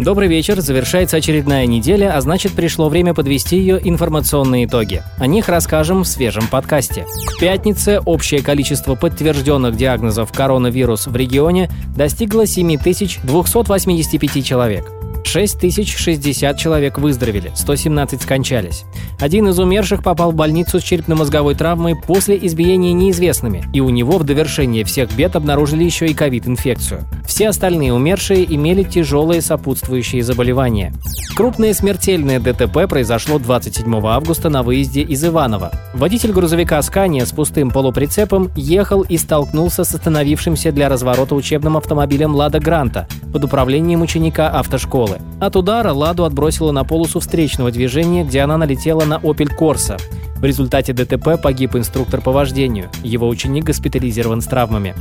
Добрый вечер, завершается очередная неделя, а значит пришло время подвести ее информационные итоги. О них расскажем в свежем подкасте. К пятнице общее количество подтвержденных диагнозов коронавирус в регионе достигло 7285 человек. 6060 человек выздоровели, 117 скончались. Один из умерших попал в больницу с черепно-мозговой травмой после избиения неизвестными, и у него в довершение всех бед обнаружили еще и ковид-инфекцию. Все остальные умершие имели тяжелые сопутствующие заболевания. Крупное смертельное ДТП произошло 27 августа на выезде из Иваново. Водитель грузовика «Скания» с пустым полуприцепом ехал и столкнулся с остановившимся для разворота учебным автомобилем «Лада Гранта» под управлением ученика автошколы. От удара Ладу отбросило на полосу встречного движения, где она налетела на «Опель Корса». В результате ДТП погиб инструктор по вождению. Его ученик госпитализирован с травмами.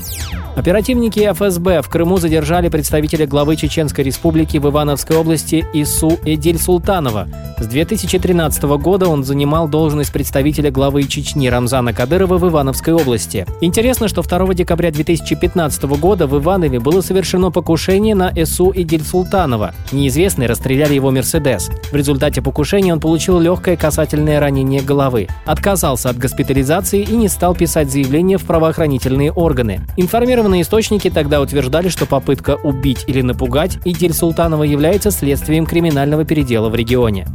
Оперативники ФСБ в Крыму задержали представителя главы Чеченской республики в Ивановской области Ису Эдиль Султанова. С 2013 года он занимал должность представителя главы Чечни Рамзана Кадырова в Ивановской области. Интересно, что 2 декабря 2015 года в Иванове было совершено покушение на Ису Эдиль Султанова. Неизвестные расстреляли его «Мерседес». В результате покушения он получил легкое касательное ранение головы отказался от госпитализации и не стал писать заявление в правоохранительные органы. Информированные источники тогда утверждали, что попытка убить или напугать Идель Султанова является следствием криминального передела в регионе.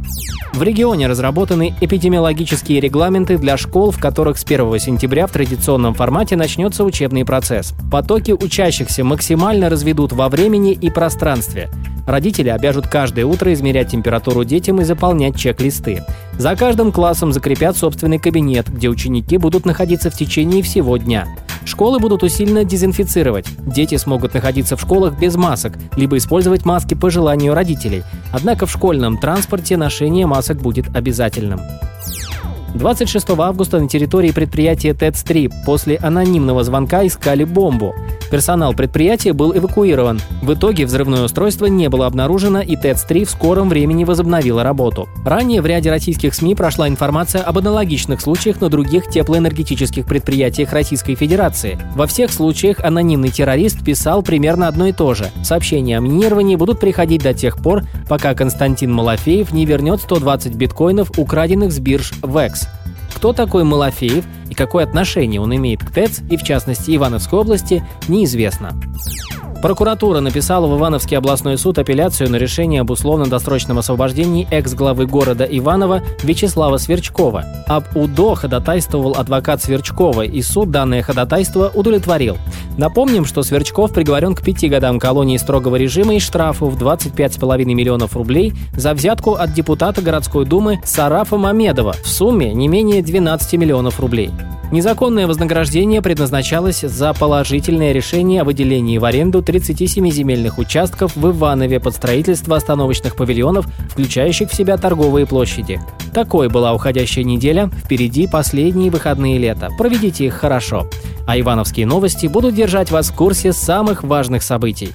В регионе разработаны эпидемиологические регламенты для школ, в которых с 1 сентября в традиционном формате начнется учебный процесс. Потоки учащихся максимально разведут во времени и пространстве. Родители обяжут каждое утро измерять температуру детям и заполнять чек-листы. За каждым классом закрепят собственный кабинет, где ученики будут находиться в течение всего дня. Школы будут усиленно дезинфицировать. Дети смогут находиться в школах без масок, либо использовать маски по желанию родителей. Однако в школьном транспорте ношение масок будет обязательным. 26 августа на территории предприятия ТЭЦ-3 после анонимного звонка искали бомбу. Персонал предприятия был эвакуирован. В итоге взрывное устройство не было обнаружено, и ТЭЦ-3 в скором времени возобновило работу. Ранее в ряде российских СМИ прошла информация об аналогичных случаях на других теплоэнергетических предприятиях Российской Федерации. Во всех случаях анонимный террорист писал примерно одно и то же. Сообщения о минировании будут приходить до тех пор, пока Константин Малафеев не вернет 120 биткоинов, украденных с бирж VEX. Кто такой Малафеев и какое отношение он имеет к ТЭЦ и, в частности, Ивановской области, неизвестно. Прокуратура написала в Ивановский областной суд апелляцию на решение об условно-досрочном освобождении экс-главы города Иваново Вячеслава Сверчкова. Об УДО ходатайствовал адвокат Сверчкова, и суд данное ходатайство удовлетворил. Напомним, что Сверчков приговорен к пяти годам колонии строгого режима и штрафу в 25,5 миллионов рублей за взятку от депутата городской думы Сарафа Мамедова в сумме не менее 12 миллионов рублей. Незаконное вознаграждение предназначалось за положительное решение о выделении в аренду 37 земельных участков в Иванове под строительство остановочных павильонов, включающих в себя торговые площади. Такой была уходящая неделя, впереди последние выходные лета. Проведите их хорошо. А ивановские новости будут держать вас в курсе самых важных событий.